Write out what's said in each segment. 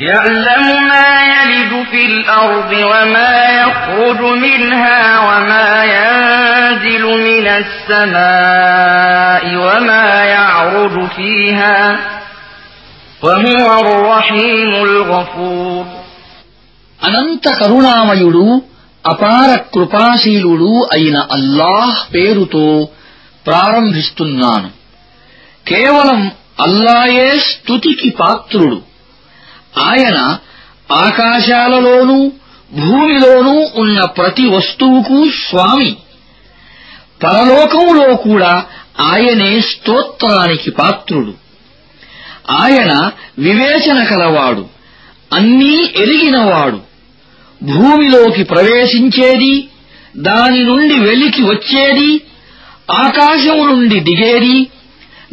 يعلم ما يلد في الأرض وما يخرج منها وما ينزل من السماء وما يعرج فيها وهو الرحيم الغفور అనంత కరుణామయుడు అపార కృపాశీలుడు అయిన అల్లాహ్ పేరుతో ప్రారంభిస్తున్నాను కేవలం అల్లాయే స్తుతికి పాత్రుడు ఆయన ఆకాశాలలోనూ భూమిలోనూ ఉన్న ప్రతి వస్తువుకు స్వామి. పరలోకంలో కూడా ఆయనే స్తోత్రానికి పాత్రుడు. ఆయన వివేచన కలవాడు అన్నీ ఎరిగినవాడు. భూమిలోకి ప్రవేశించేది దాని నుండి వెలికి వచ్చేది ఆకాశం నుండి దిగేది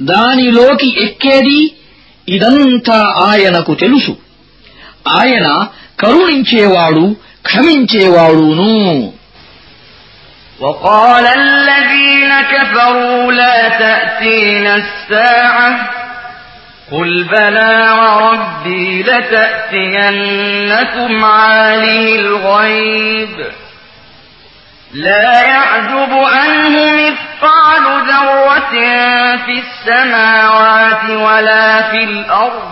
దానిలోకి ఎక్కేది ఇదంతా ఆయనకు తెలుసు. ఆయన కరుణించేవాడు క్షమించేవాడును وقال الذين كفروا لا تأتينا الساعة قل بلى وربي لتأتينكم عالم الغيب لا يعجب عنه مثقال ذرة في السماوات ولا في الأرض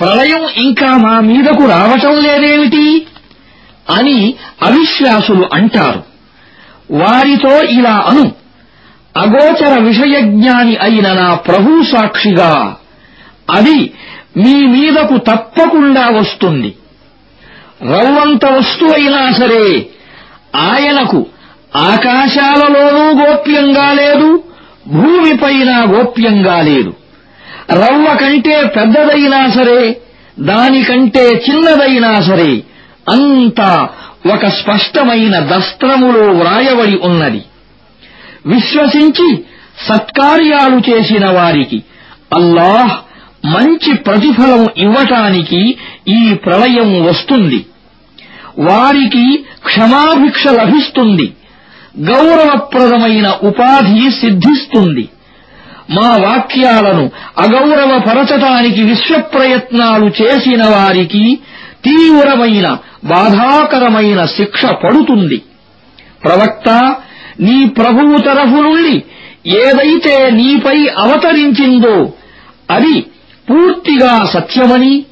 ప్రళయం ఇంకా మా మీదకు రావటం లేదేమిటి? అని అవిశ్వాసులు అంటారు. వారితో ఇలా అను. అగోచర విషయజ్ఞాని అయిన నా ప్రభు సాక్షిగా అది మీ మీదకు తప్పకుండా వస్తుంది. రవ్వంత వస్తువైనా సరే ఆయనకు ఆకాశాలలోనూ గోప్యంగా లేదు భూమిపైన గోప్యంగా లేదు. రవ్వ కంటే పెద్దదైనా సరే దానికంటే చిన్నదైనా సరే అంతా ఒక స్పష్టమైన దస్త్రములో వ్రాయబడి ఉన్నది. విశ్వసించి సత్కార్యాలు చేసిన వారికి అల్లాహ్ మంచి ప్రతిఫలం ఇవ్వటానికి ఈ ప్రళయం వస్తుంది. వారికి క్షమాభిక్ష లభిస్తుంది. గౌరవప్రదమైన ఉపాధి సిద్ధిస్తుంది. మా వాక్యాలను అగౌరవపరచటానికి విశ్వప్రయత్నాలు చేసిన వారికి తీవ్రమైన బాధాకరమైన శిక్ష పడుతుంది. ప్రవక్త నీ ప్రభువు తరఫు నుండి ఏదైతే నీపై అవతరించిందో అది పూర్తిగా సత్యమని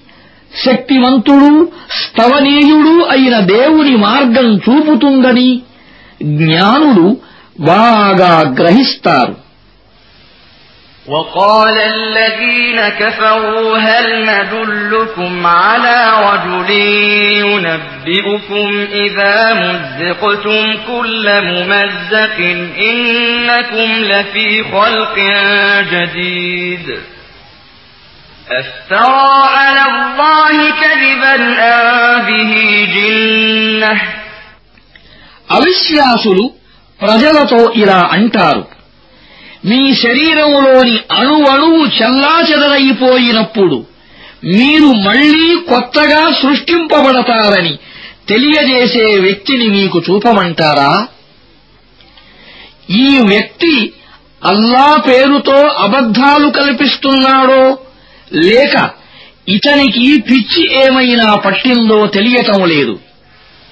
శక్తివంతుడు స్తవనీయుడు అయిన దేవుని మార్గం చూపుతుందని జ్ఞానులు బాగా గ్రహిస్తారు. وقال الذين كفروا هل ندلكم على رجل ينبئكم إذا مزقتم كل ممزق إنكم لفي خلق جديد أفترى على الله كذبا أم به جنة అవిశ్వాసులు ప్రజలతో ఇలా అంటారు మీ శరీరంలోని అణువణువు చెల్లాచెదరైపోయినప్పుడు మీరు మళ్ళీ కొత్తగా సృష్టింపబడతారని తెలియజేసే వ్యక్తిని మీకు చూపమంటారా? ఈ వ్యక్తి అల్లా పేరుతో అబద్ధాలు కల్పిస్తున్నాడో లేక ఇతనికి పిచ్చి ఏమైనా పట్టిందో తెలియటం లేదు.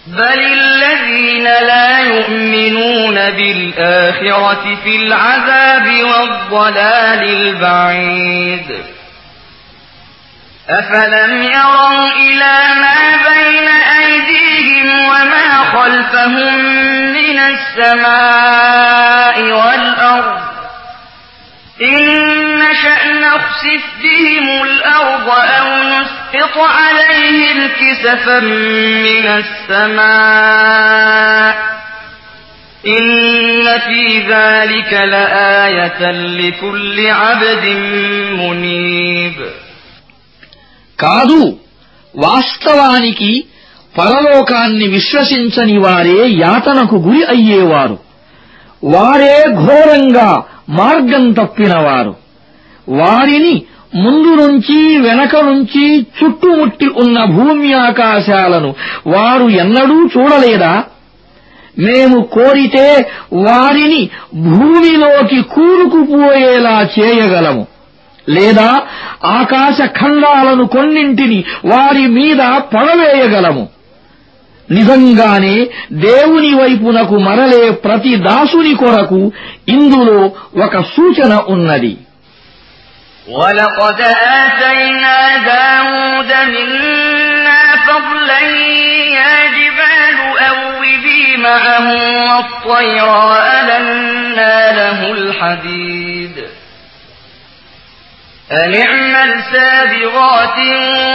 بل الذين لا يؤمنون بالآخرة في العذاب والضلال البعيد أفلم يروا إلى ما بين أيديهم وما خلفهم من السماء والأرض إن نشأ نخسف بهم الأرض أو نسقط عليهم كسفا من السماء إن في ذلك لآية لكل عبد منيب కాదు వాస్తవానికి పరలోకాన్ని విశ్వసించని వారే యాతనకు గురి అయ్యేవారు వారే ఘోరంగా మార్గం తప్పినవారు వారిని ముందు నుంచి వెనక నుంచి చుట్టుముట్టి ఉన్న భూమి ఆకాశాలను వారు ఎన్నడూ చూడలేదా? మేము కోరితే వారిని భూమిలోకి కూరుకుపోయేలా చేయగలము. లేదా ఆకాశ ఖండాలను కొన్నింటిని వారి మీద పడవేయగలము. నిజంగానే దేవుని వైపునకు మరలే ప్రతి దాసుని కొరకు ఇందులో ఒక సూచన ఉన్నది. ولقد آتينا داود منا فضلا يا جبال أوبي معه والطير وألنا له الحديد أن اعمل سابغات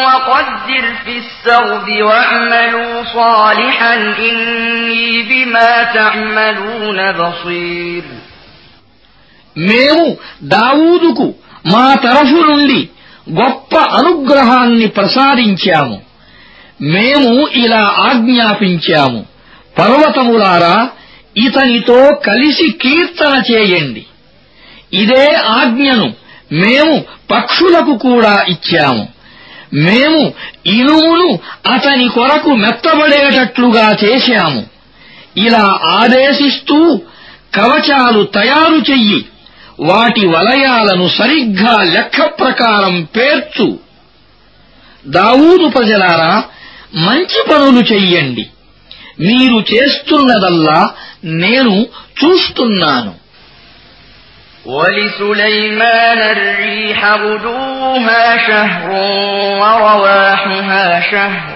وقدر في السرد واعملوا صالحا إني بما تعملون بصير మేము దావూదుకు మా తరఫు నుండి గొప్ప అనుగ్రహాన్ని ప్రసాదించాము. మేము ఇలా ఆజ్ఞాపించాము. పర్వతములారా ఇతనితో కలిసి కీర్తన చేయండి. ఇదే ఆజ్ఞను మేము పక్షులకు కూడా ఇచ్చాము. మేము ఇనుమును అతని కొరకు మెత్తబడేటట్లుగా చేశాము. ఇలా ఆదేశిస్తూ కవచాలు తయారు చెయ్యి. వాటి వలయాలను సరిగ్గా లెక్క ప్రకారం పేర్చు దావూదు ప్రజలారా మంచి పనులు చెయ్యండి మీరు చేస్తున్నదల్లా నేను చూస్తున్నాను ولسليمان الريح غدوها شهر ورواحها شهر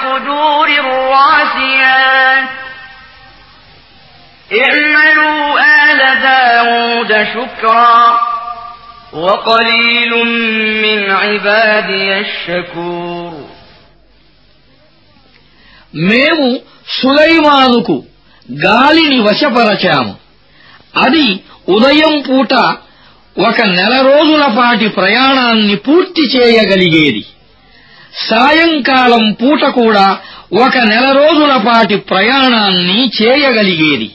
وقدور الراسيات اعملوا آل داود شكرا وقليل من عبادي الشكور మేము సులైమానుకు గాలిని వశపరచాము అది ఉదయం పూట ఒక నెల రోజుల పాటి ప్రయాణాన్ని పూర్తి చేయగలిగేది సాయంకాలం పూట కూడా ఒక నెల రోజుల పాటి ప్రయాణాన్ని చేయగలిగేది.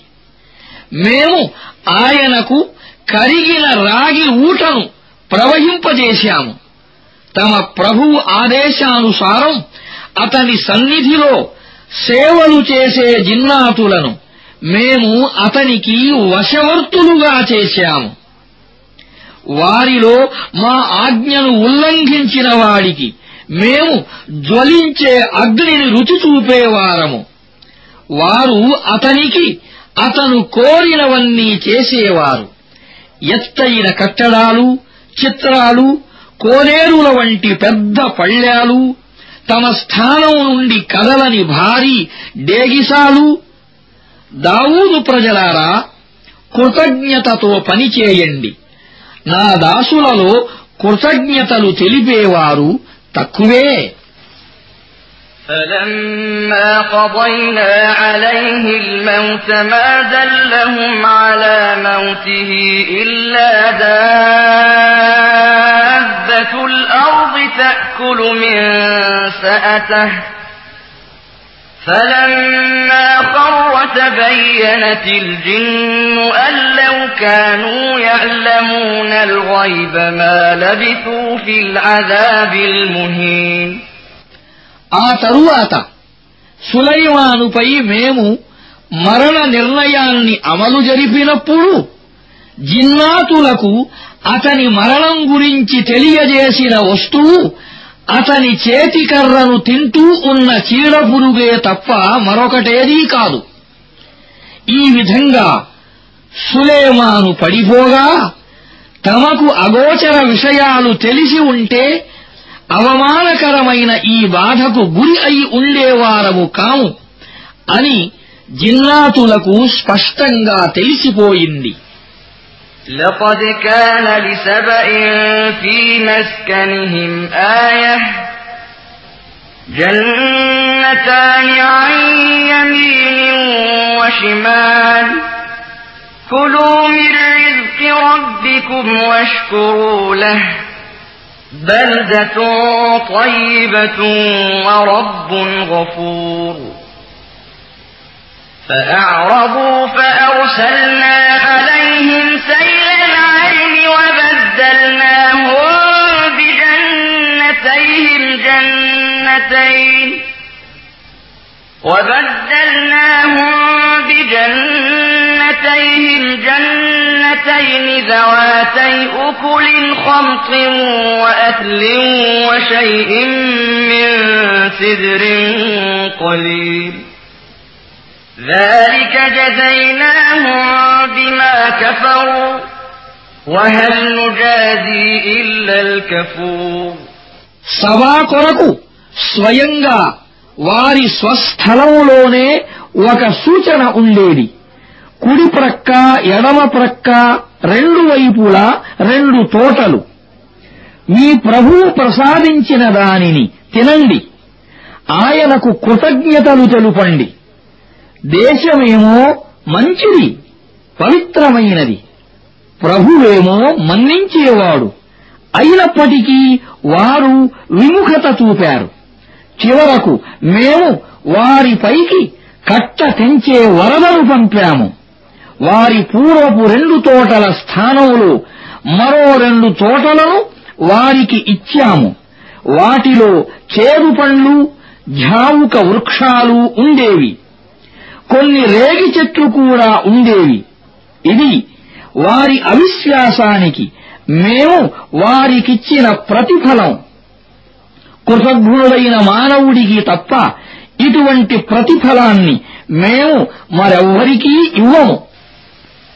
మేము ఆయనకు కరిగిన రాగి ఊటను ప్రవహింపజేశాము. తమ ప్రభువు ఆదేశానుసారం అతని సన్నిధిలో సేవలు చేసే జిన్నాతులను మేము అతనికి వశవర్తులుగా చేశాము. వారిలో మా ఆజ్ఞను ఉల్లంఘించిన వాడికి మేము జ్వలించే అగ్నిని రుచి చూపేవారము వారు అతనికి అతను కోరినవన్నీ చేసేవారు. ఎత్తైన కట్టడాలు చిత్రాలు కోనేరుల వంటి పెద్ద పళ్ళ్యాలు తమ స్థానం నుండి కదలని భారీ డేగిసాలు దావూదు ప్రజలారా కృతజ్ఞతతో పనిచేయండి. నా దాసులలో కృతజ్ఞతలు తెలిపేవారు తక్కువే فلما قضينا عليه الموت ما دلهم على موته إلا دابة الأرض تأكل من سأته فلما خر تبينت الجن أن لو كانوا يعلمون الغيب ما لبثوا في العذاب المهين ఆ తరువాత సులైమానుపై మేము మరణ నిర్ణయాన్ని అమలు జరిపినప్పుడు జిన్నాతులకు అతని మరణం గురించి తెలియజేసిన వస్తువు అతని చేతి కర్రను తింటూ ఉన్న చీడపురుగే తప్ప మరొకటేదీ కాదు. ఈ విధంగా సులేమాను పడిపోగా తమకు అగోచర విషయాలు తెలిసి ఉంటే అవమానకరమైన ఈ బాధకు గురి అయి ఉండేవారము కాము అని జిన్నాతులకు స్పష్టంగా తెలిసిపోయింది. لقد كان لسبأ في مسكنهم آية. جنتان عن يمين وشمال. كلوا من رزق ربكم واشكروا له. بلدة طيبة ورب غفور. فأعرضوا فأرسلنا عليهم سيل العلم وبدلناهم بجنتيهم جنتين وبدلناهم بجنتيهم جنتين ذواتي أكل خمط وأكل وشيء من سدر قليل ذلك جزيناهم بما كفروا وهل نجازي إلا الكفور సభా కొరకు స్వయంగా వారి స్వస్థలంలోనే ఒక సూచన ఉండేది కుడి ప్రక్క ఎడమ ప్రక్క రెండు వైపులా రెండు తోటలు మీ ప్రభువు ప్రసాదించిన దానిని తినండి ఆయనకు కృతజ్ఞతలు తెలుపండి దేశమేమో మంచిది పవిత్రమైనది. ప్రభువేమో మన్నించేవాడు. అయినప్పటికీ వారు విముఖత చూపారు. చివరకు మేము వారిపైకి కట్ట తెంచే వరదను పంపాము. వారి పూర్వపు రెండు తోటల స్థానంలో మరో రెండు తోటలను వారికి ఇచ్చాము. వాటిలో చేదు పండ్లు ఝావుక వృక్షాలు ఉండేవి. కొన్ని రేగి చెట్లు కూడా ఉండేవి. ఇది వారి అవిశ్వాసానికి మేము వారికిచ్చిన ప్రతిఫలం. కృతజ్ఞుడైన మానవుడికి తప్ప ఇటువంటి ప్రతిఫలాన్ని మేము మరెవ్వరికీ ఇవ్వము.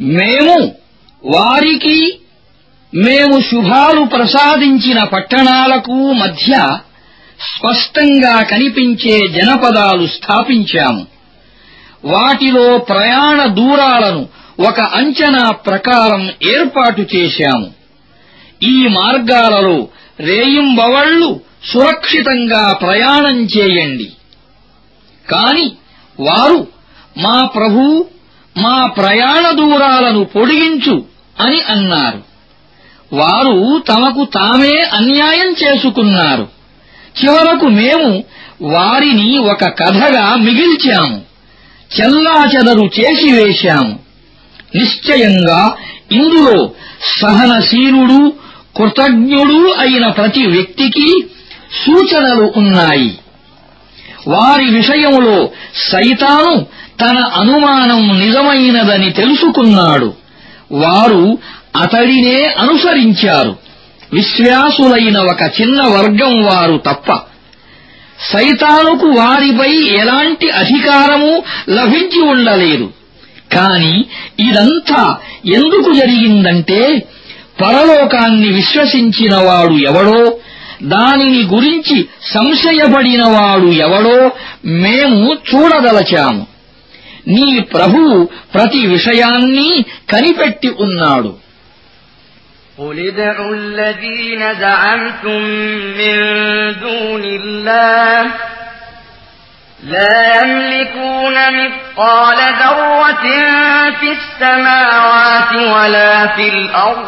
మేము వారికి మేము శుభాలు ప్రసాదించిన పట్టణాలకు మధ్య స్పష్టంగా కనిపించే జనపదాలు స్థాపించాము. వాటిలో ప్రయాణ దూరాలను ఒక అంచనా ప్రకారం ఏర్పాటు చేశాము. ఈ మార్గాలలో రేయింబవళ్ళు సురక్షితంగా ప్రయాణం చేయండి. కాని వారు మా ప్రభూ మా ప్రయాణ దూరాలను పొడిగించు అని అన్నారు. వారు తమకు తామే అన్యాయం చేసుకున్నారు. చివరకు మేము వారిని ఒక కథగా మిగిల్చాము. చెల్లాచెదరు చేసివేశాము నిశ్చయంగా ఇందులో సహనశీలుడు కృతజ్ఞుడు అయిన ప్రతి వ్యక్తికి సూచనలు ఉన్నాయి. వారి విషయంలో సైతాను తన అనుమానం నిజమైనదని తెలుసుకున్నాడు. వారు అతడినే అనుసరించారు. విశ్వాసులైన ఒక చిన్న వర్గం వారు తప్ప. సైతానుకు వారిపై ఎలాంటి అధికారము లభించి ఉండలేదు. కాని ఇదంతా ఎందుకు జరిగిందంటే పరలోకాన్ని విశ్వసించినవాడు ఎవడో దానిని గురించి సంశయపడినవాడు ఎవడో మేము చూడదలచాము నీ ప్రభువు ప్రతి విషయాన్ని కనిపెట్టి ఉన్నాడు قل ادعوا الذين زعمتم من دون الله لا يملكون مثقال ذرة في السماوات ولا في الأرض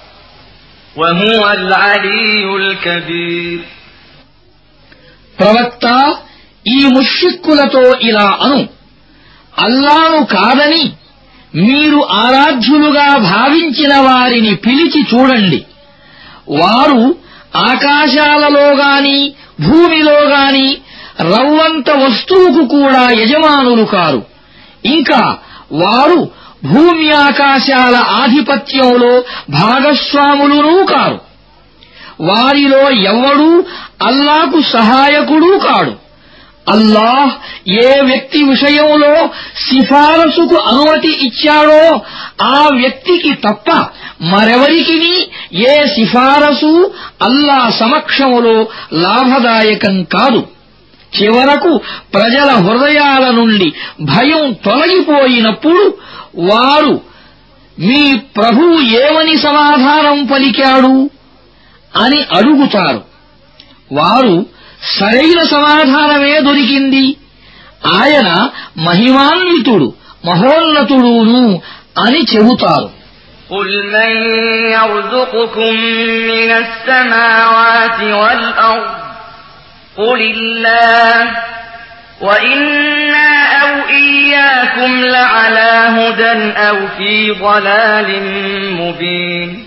ప్రవక్త ఈ ముష్రిక్కులతో ఇలా అను. అల్లాను కాదని మీరు ఆరాధ్యులుగా భావించిన వారిని పిలిచి చూడండి. వారు ఆకాశాలలో గాని భూమిలో గాని రవ్వంత వస్తువుకు కూడా యజమానులు కారు. ఇంకా వారు భూమి ఆకాశాల ఆధిపత్యంలో భాగస్వాములునూ కారు. వారిలో ఎవ్వడూ అల్లాకు సహాయకుడూ కాడు. అల్లాహ్ ఏ వ్యక్తి విషయంలో సిఫారసుకు అనుమతి ఇచ్చాడో ఆ వ్యక్తికి తప్ప మరెవరికి ఏ సిఫారసు అల్లా సమక్షములో లాభదాయకం కాదు. చివరకు ప్రజల హృదయాల నుండి భయం తొలగిపోయినప్పుడు వారు మీ ప్రభువు ఏమని సమాధానం పలికాడు అని అడుగుతారు వారు సరైన సమాధానమే దొరికింది ఆయన మహిమాన్వితుడు మహోన్నతుడును అని చెబుతారు قل من يرزقكم من السماوات والأرض قل الله وإنا أو إياكم لعلى هدى أو في ضلال مبين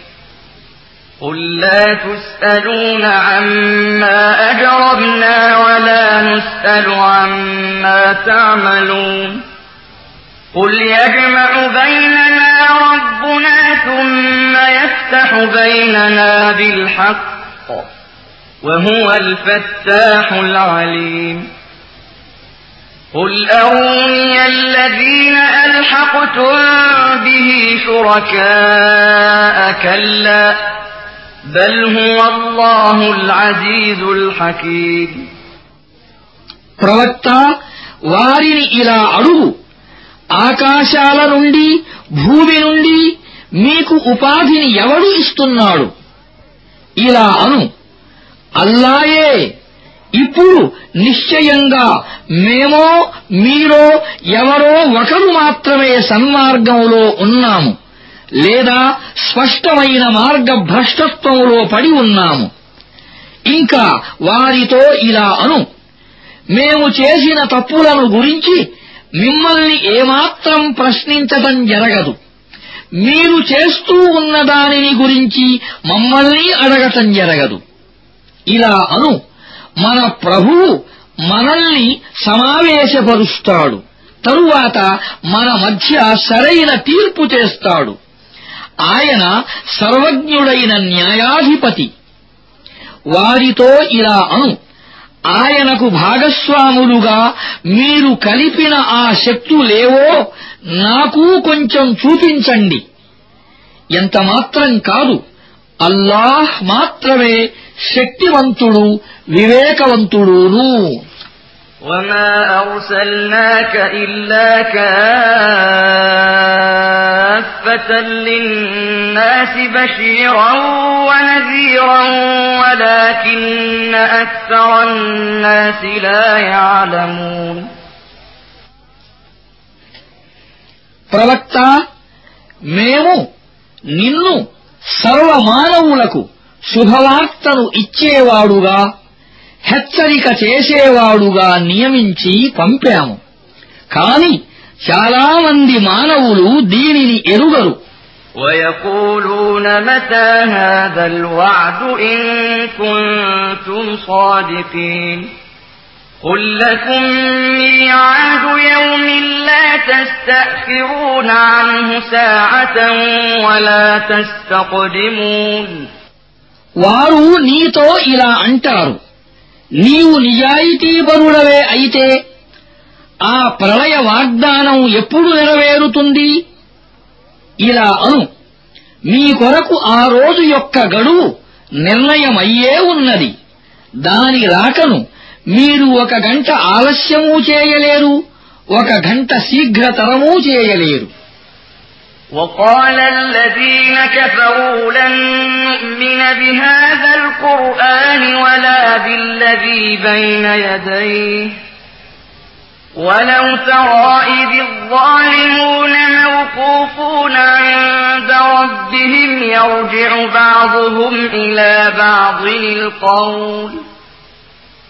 قل لا تسألون عما أجربنا ولا نسأل عما تعملون قل يجمع بيننا ربنا ثم يفتح بيننا بالحق وهو الفتاح العليم قل أروني الذين ألحقتم به شركاء كلا بل هو الله العزيز الحكيم ప్రవక్త వారిని ఇలా అడుగు ఆకాశాల నుండి భూమి నుండి మీకు ఉపాధిని ఎవడు ఇస్తున్నాడు ఇలా అను అల్లాయే ఇప్పుడు నిశ్చయంగా మేమో మీరో ఎవరో ఒకరు మాత్రమే సన్మార్గంలో ఉన్నాము. లేదా స్పష్టమైన మార్గ భ్రష్టత్వంలో పడి ఉన్నాము. ఇంకా వారితో ఇలా అను. మేము చేసిన తప్పులను గురించి మిమ్మల్ని ఏమాత్రం ప్రశ్నించటం జరగదు. మీరు చేస్తూ ఉన్న దానిని గురించి మమ్మల్ని అడగటం జరగదు. ఇలా అను. మన ప్రభువు మనల్ని సమావేశపరుస్తాడు. తరువాత మన మధ్య సరైన తీర్పు చేస్తాడు. ఆయన సర్వజ్ఞుడైన న్యాయాధిపతి. వారితో ఇలా అను ఆయనకు భాగస్వాములుగా మీరు కలిపిన ఆ శక్తులేవో నాకు కొంచెం చూపించండి. ఎంతమాత్రం కాదు అల్లాహ్ మాత్రమే శక్తివంతుడు వివేకవంతుడును وما أرسلناك إلا كافة للناس بشيرا ونذيرا ولكن أكثر الناس لا يعلمون ప్రవక్త మేము నిన్ను సర్వమానవులకు శుభవార్తను ఇచ్చేవాడుగా హెచ్చరిక చేసేవాడుగా నియమించి పంపాము కాని చాలామంది మానవులు దీనిని ఎరుగరు ويقولون متى هذا الوعد إن كنتم صادقين قل لكم ميعاد يوم لا تستأخرون عنه ساعة ولا تستقدمون వారు నీతో ఇలా అంటారు నీవు నిజాయితీపరుడవే అయితే ఆ ప్రళయ వాగ్దానం ఎప్పుడు నెరవేరుతుంది ఇలా అను మీ కొరకు ఆ రోజు యొక్క గడువు నిర్ణయమయ్యే ఉన్నది దాని రాకను మీరు ఒక గంట ఆలస్యమూ చేయలేరు ఒక గంట శీఘ్రతరమూ చేయలేరు وقال الذين كفروا لن نؤمن بهذا القرآن ولا بالذي بين يديه ولو ترى إذ الظالمون موقوفون عند ربهم يرجع بعضهم إلى بعض القول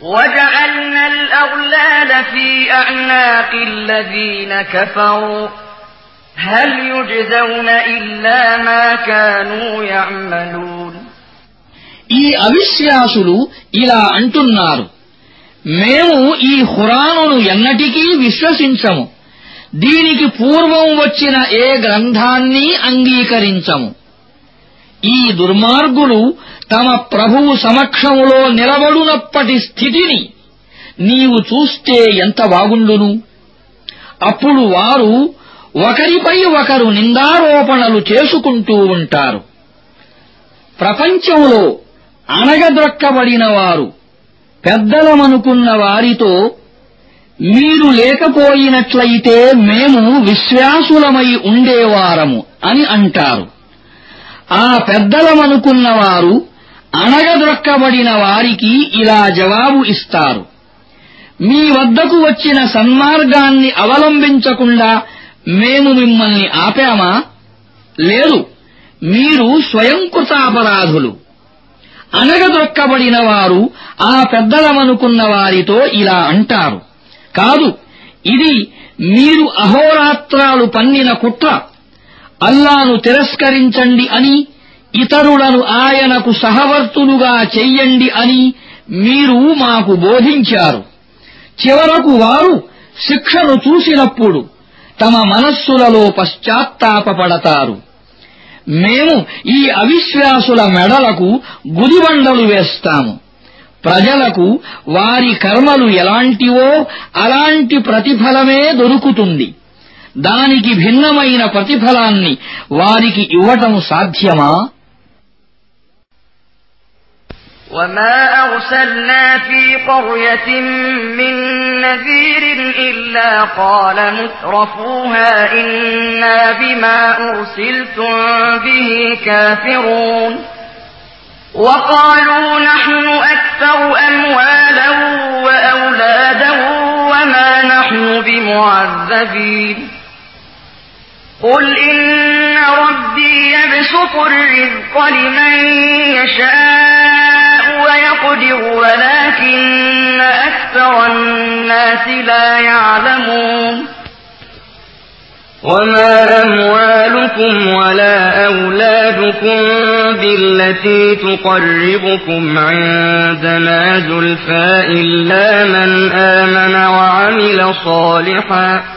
وجعلنا الأغلال في أعناق الذين كفروا هل يجزون إلا ما كانوا يعملون ఈ అవిశ్వాసులు ఇలా అంటున్నారు మేము ఈ ఖురానును ఎన్నటికీ విశ్వసించము దీనికి పూర్వం వచ్చిన ఏ గ్రంథాన్ని అంగీకరించము ఈ దుర్మార్గులు తమ ప్రభువు సమక్షములో నిలబడునప్పటి స్థితిని నీవు చూస్తే ఎంత బాగుండును? అప్పుడు వారు ఒకరిపై ఒకరు నిందారోపణలు చేసుకుంటూ ఉంటారు. ప్రపంచంలో అణగద్రొక్కబడిన వారు పెద్దలమనుకున్న వారితో మీరు లేకపోయినట్లయితే మేము విశ్వాసులమై ఉండేవారము అని అంటారు. ఆ పెద్దలమనుకున్న వారు వారికి ఇలా జవాబు ఇస్తారు. మీ వద్దకు వచ్చిన సన్మార్గాన్ని అవలంబించకుండా మేము మిమ్మల్ని ఆపామా? లేదు మీరు స్వయంకృతాపరాధులు. అనగదొక్కబడిన వారు ఆ పెద్దలమనుకున్న వారితో ఇలా అంటారు. కాదు ఇది మీరు అహోరాత్రాలు పన్నిన కుట్ర. అల్లాను తిరస్కరించండి అని ఇతరులను ఆయనకు సహవర్తులుగా చెయ్యండి అని మీరు మాకు బోధించారు. చివరకు వారు శిక్షను చూసినప్పుడు తమ మనస్సులలో పశ్చాత్తాపపడతారు. మేము ఈ అవిశ్వాసుల మెడలకు గుదిబండలు వేస్తాము. ప్రజలకు వారి కర్మలు ఎలాంటివో అలాంటి ప్రతిఫలమే దొరుకుతుంది. దానికి భిన్నమైన ప్రతిఫలాన్ని వారికి ఇవ్వటం సాధ్యమా? وما أرسلنا في قرية من نذير إلا قال مترفوها إنا بما أرسلتم به كافرون وقالوا نحن أكثر أموالا وأولادا وما نحن بمعذبين قل إن ربي يبسط الرزق لمن يشاء ويقدر ولكن أكثر الناس لا يعلمون. وما أموالكم ولا أولادكم بالتي تقربكم عندنا زلفى إلا من آمن وعمل صالحا.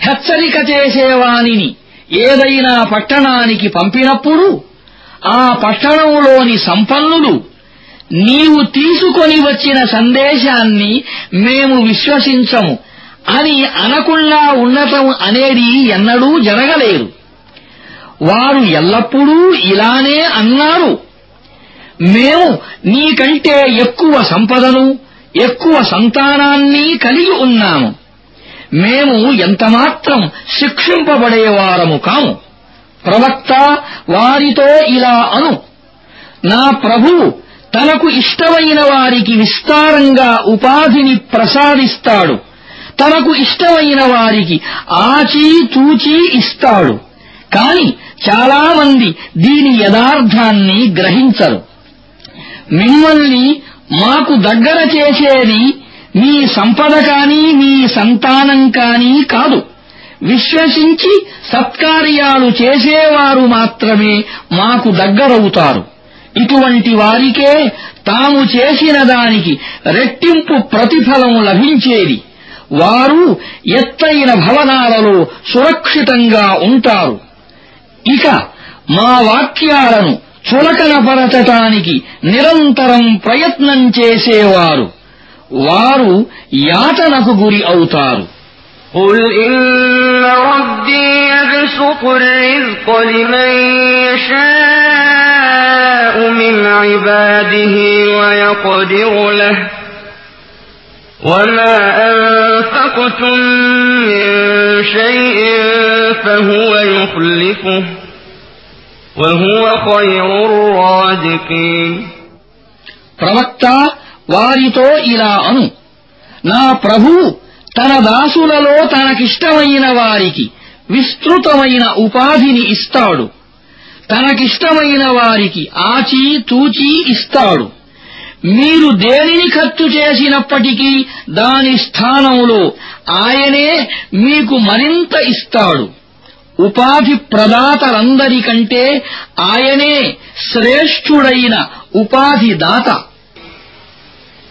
హెచ్చరిక చేసేవానిని ఏదైనా పట్టణానికి పంపినప్పుడు ఆ పట్టణంలోని సంపన్నులు నీవు తీసుకొని వచ్చిన సందేశాన్ని మేము విశ్వసించము అని అనకుండా ఉండటం అనేది ఎన్నడూ జరగలేదు. వారు ఎల్లప్పుడూ ఇలానే అన్నారు. మేము నీకంటే ఎక్కువ సంపదను ఎక్కువ సంతానాన్ని కలిగి ఉన్నాము. మేము ఎంతమాత్రం శిక్షింపబడేవారము కాము. ప్రవక్త వారితో ఇలా అను నా ప్రభువు తనకు ఇష్టమైన వారికి విస్తారంగా ఉపాధిని ప్రసాదిస్తాడు. తనకు ఇష్టమైన వారికి ఆచీతూచీ ఇస్తాడు. కాని చాలామంది దీని యథార్థాన్ని గ్రహించరు. మిమ్మల్ని మాకు దగ్గర చేసేది మీ సంపద కాని మీ సంతానం కాని కాదు. విశ్వసించి సత్కార్యాలు చేసేవారు మాత్రమే మాకు దగ్గరవుతారు. ఇటువంటి వారికే తాము చేసిన దానికి రెట్టింపు ప్రతిఫలం లభించేది. వారు ఎత్తైన భవనాలలో సురక్షితంగా ఉంటారు. ఇక మా వాక్యాలను చులకనపరచటానికి నిరంతరం ప్రయత్నం చేసేవారు. వారు యాతనకు గురి అవుతారు قل إن ربي يبسط الرزق لمن يشاء من عباده ويقدر له وما أنفقتم من شيء فهو يخلفه وهو خير الرازقين ప్రవక్త వారితో ఇలా అను. నా ప్రభు తన దాసులలో తనకిష్టమైన వారికి విస్తృతమైన ఉపాధిని ఇస్తాడు. తనకిష్టమైన వారికి ఆచీ తూచీ ఇస్తాడు. మీరు దేనిని ఖర్చు చేసినప్పటికీ దాని స్థానంలో ఆయనే మీకు మరింత ఇస్తాడు. ఉపాధి ప్రదాతలందరికంటే ఆయనే శ్రేష్ఠుడైన ఉపాధి దాత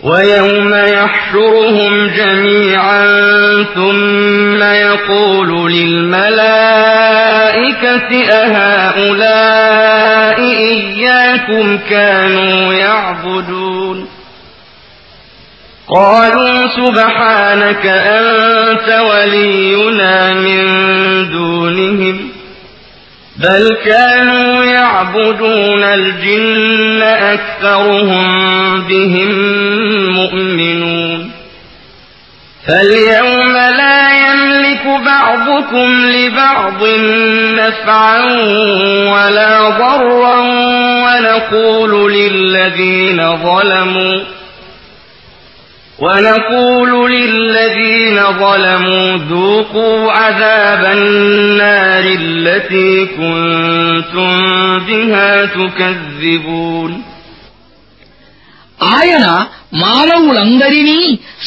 ويوم يحشرهم جميعا ثم يقول للملائكة أهؤلاء إياكم كانوا يعبدون؟ قالوا سبحانك أنت ولينا من دونهم. بل كانوا يعبدون الجن أكثرهم بهم مؤمنون فاليوم لا يملك بعضكم لبعض نفعا ولا ضرا ونقول للذين ظلموا ونقول للذين ظلموا ذوقوا عذاب النار التي كنتم بها تكذبون ఆయన మానవులందరినీ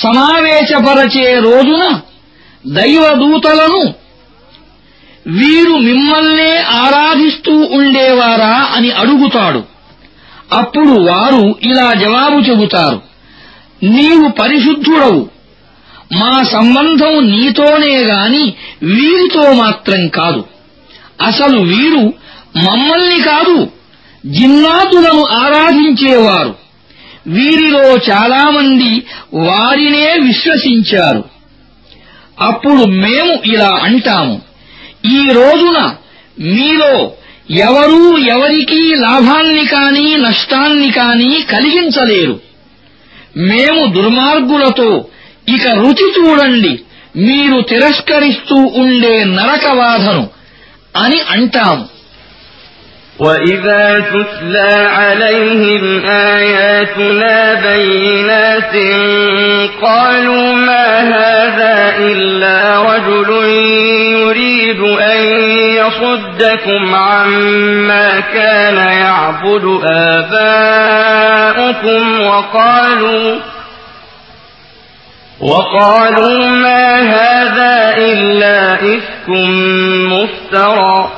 సమావేశపరచే రోజున దైవదూతలను వీరు మిమ్మల్నే ఆరాధిస్తూ ఉండేవారా అని అడుగుతాడు అప్పుడు వారు ఇలా జవాబు చెబుతారు నీవు పరిశుద్ధుడవు. మా సంబంధం నీతోనే గాని వీరితో మాత్రం కాదు. అసలు వీరు మమ్మల్ని కాదు జిన్నాతులను ఆరాధించేవారు. వీరిలో చాలామంది వారినే విశ్వసించారు. అప్పుడు మేము ఇలా అంటాము ఈ రోజున మీలో ఎవరూ ఎవరికీ లాభాన్ని కానీ నష్టాన్ని కానీ కలిగించలేరు. మేము దుర్మార్గులతో ఇక రుచి చూడండి మీరు తిరస్కరిస్తూ ఉండే నరకవాధను అని అంటాము. وَإِذَا تُتْلَى عَلَيْهِمْ آيَاتُنَا بَيِّنَاتٍ قَالُوا مَا هَذَا إِلَّا رَجُلٌ يُرِيدُ أَن يَصُدَّكُمْ عَمَّا كَانَ يَعْبُدُ آبَاؤُكُمْ وَقَالُوا وَقَالُوا مَا هَذَا إِلَّا إِفْكٌ مُفْتَرًى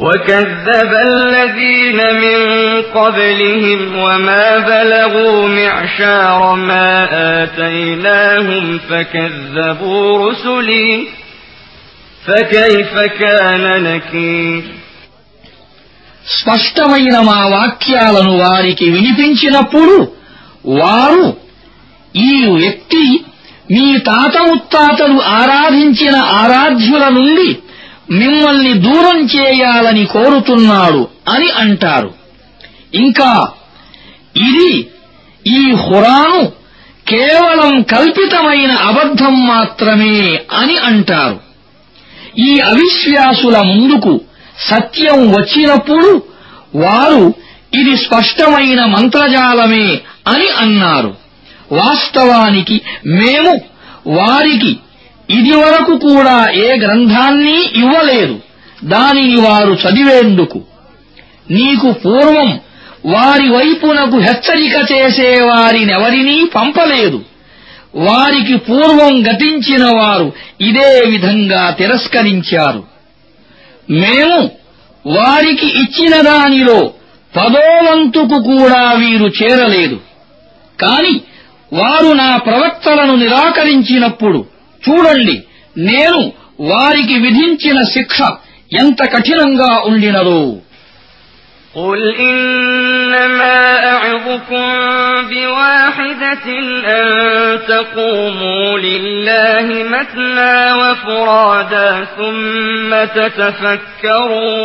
وكذب الذين من قبلهم وما بلغوا معشار ما آتيناهم فكذبوا رسلي فكيف كان نكير స్పష్టమైన మా వాక్యాలను వారికి వినిపించినప్పుడు వారు ఈ వ్యక్తి మీ తాత ముత్తాతలు ఆరాధించిన ఆరాధ్యుల నుండి మిమ్మల్ని దూరం చేయాలని కోరుతున్నాడు అని అంటారు. ఇంకా ఇది ఈ హురాను కేవలం కల్పితమైన అబద్ధం మాత్రమే అని అంటారు. ఈ అవిశ్వాసుల ముందుకు సత్యం వచ్చినప్పుడు వారు ఇది స్పష్టమైన మంత్రజాలమే అని అన్నారు. వాస్తవానికి మేము వారికి ఇదివరకు కూడా ఏ గ్రంథాన్ని ఇవ్వలేదు. దానిని వారు చదివేందుకు. నీకు పూర్వం వారి వైపునకు హెచ్చరిక చేసేవారినెవరినీ పంపలేదు. వారికి పూర్వం గతించిన వారు ఇదే విధంగా తిరస్కరించారు. మేము వారికి ఇచ్చిన దానిలో పదోవంతుకు కూడా వీరు చేరలేదు. కాని వారు నా ప్రవక్తలను నిరాకరించినప్పుడు చూడండి నేను వారికి విధించిన శిక్ష ఎంత కఠినంగా ఉండినదో قل إنما أعظكم بواحدة أن تقوموا لله مثنى وفرادا ثم تتفكروا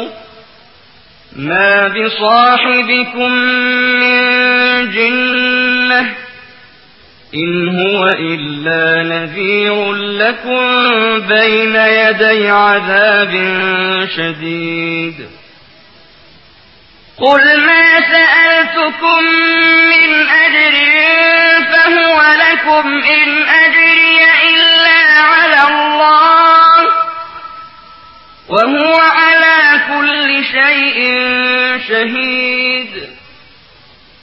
ما بصاحبكم من جنة إن هو إلا نذير لكم بين يدي عذاب شديد. قل ما سألتكم من أجر فهو لكم إن أجري إلا على الله. وهو على كل شيء شهيد.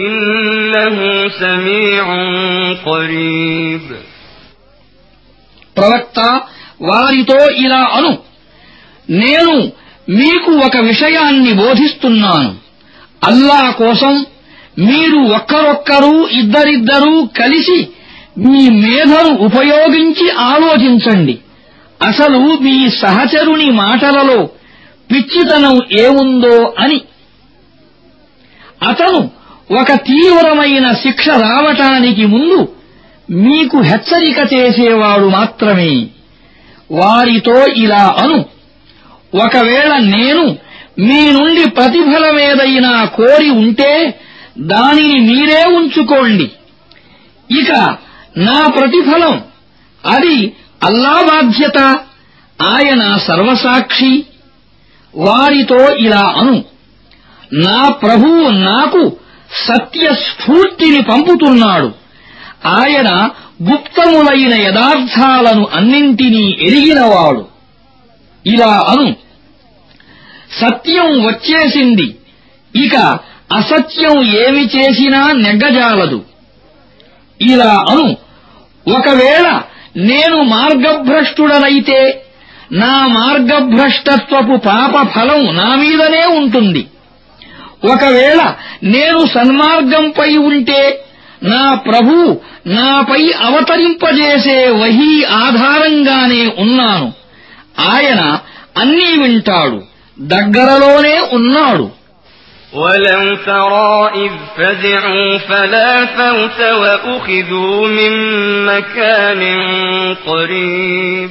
إنه سميع قريب ప్రవక్త వారితో ఇలా అను నేను మీకు ఒక విషయాన్ని బోధిస్తున్నాను అల్లా కోసం మీరు ఒక్కరొక్కరు ఇద్దరిద్దరూ కలిసి మీ మేధను ఉపయోగించి ఆలోచించండి అసలు మీ సహచరుని మాటలలో పిచ్చితనం ఏముందో అని అతను ఒక తీవ్రమైన శిక్ష రావటానికి ముందు మీకు హెచ్చరిక చేసేవాడు మాత్రమే. వారితో ఇలా అను. ఒకవేళ నేను మీ నుండి ప్రతిఫలమేదైనా కోరి ఉంటే దానిని మీరే ఉంచుకోండి. ఇక నా ప్రతిఫలం అది అల్లా బాధ్యత ఆయన సర్వసాక్షి. వారితో ఇలా అను. నా ప్రభువు నాకు సత్య స్ఫూర్తిని పంపుతున్నాడు. ఆయన గుప్తములైన యథార్థాలను అన్నింటినీ ఎరిగినవాడు. ఇలా అను. సత్యం వచ్చేసింది. ఇక అసత్యం ఏమి చేసినా నెగ్గజాలదు. ఇలా అను. ఒకవేళ నేను మార్గభ్రష్టుడనైతే నా మార్గభ్రష్టత్వపు పాప ఫలం నా మీదనే ఉంటుంది. ఒకవేళ నేను సన్మార్గంపై ఉంటే నా ప్రభు నాపై అవతరింపజేసే వహీ ఆధారంగానే ఉన్నాను ఆయన అన్నీ వింటాడు దగ్గరలోనే ఉన్నాడు ولو ترى إذ فزعوا فلا فوت وأخذوا من مكان قريب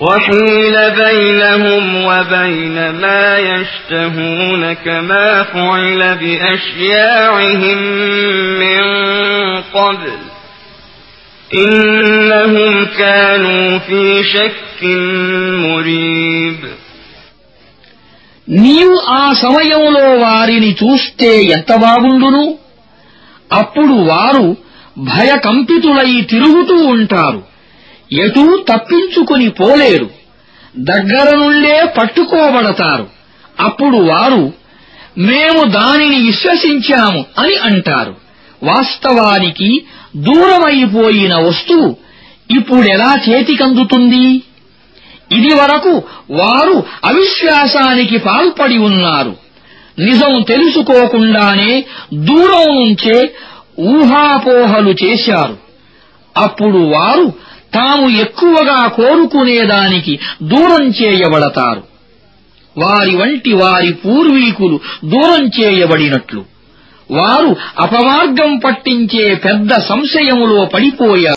وحيل بينهم وبين ما يشتهون كما فعل بأشياعهم من قبل إنهم كانوا في شك مريب నీవు ఆ సమయంలో వారిని చూస్తే ఎంత బాగుండును అప్పుడు వారు భయకంపితులై తిరుగుతూ ఉంటారు ఎటూ తప్పించుకుని పోలేరు. దగ్గర నుండే పట్టుకోబడతారు. అప్పుడు వారు మేము దానిని విశ్వసించాము అని అంటారు. వాస్తవానికి దూరమైపోయిన వస్తువు ఇప్పుడెలా చేతికందుతుంది? ఇది వరకు వారు అవిశ్వాసానికి పాల్పడి ఉన్నారు. నిజం తెలుసుకోకుండానే దూరం నుంచే ఊహాపోహలు చేశారు. అప్పుడు వారు తాము ఎక్కువగా కోరుకునేదానికి దూరం చేయబడతారు. వారి వంటి వారి పూర్వీకులు దూరం చేయబడినట్లు. వారు అపమార్గం పట్టించే పెద్ద సంశయములో పడిపోయారు.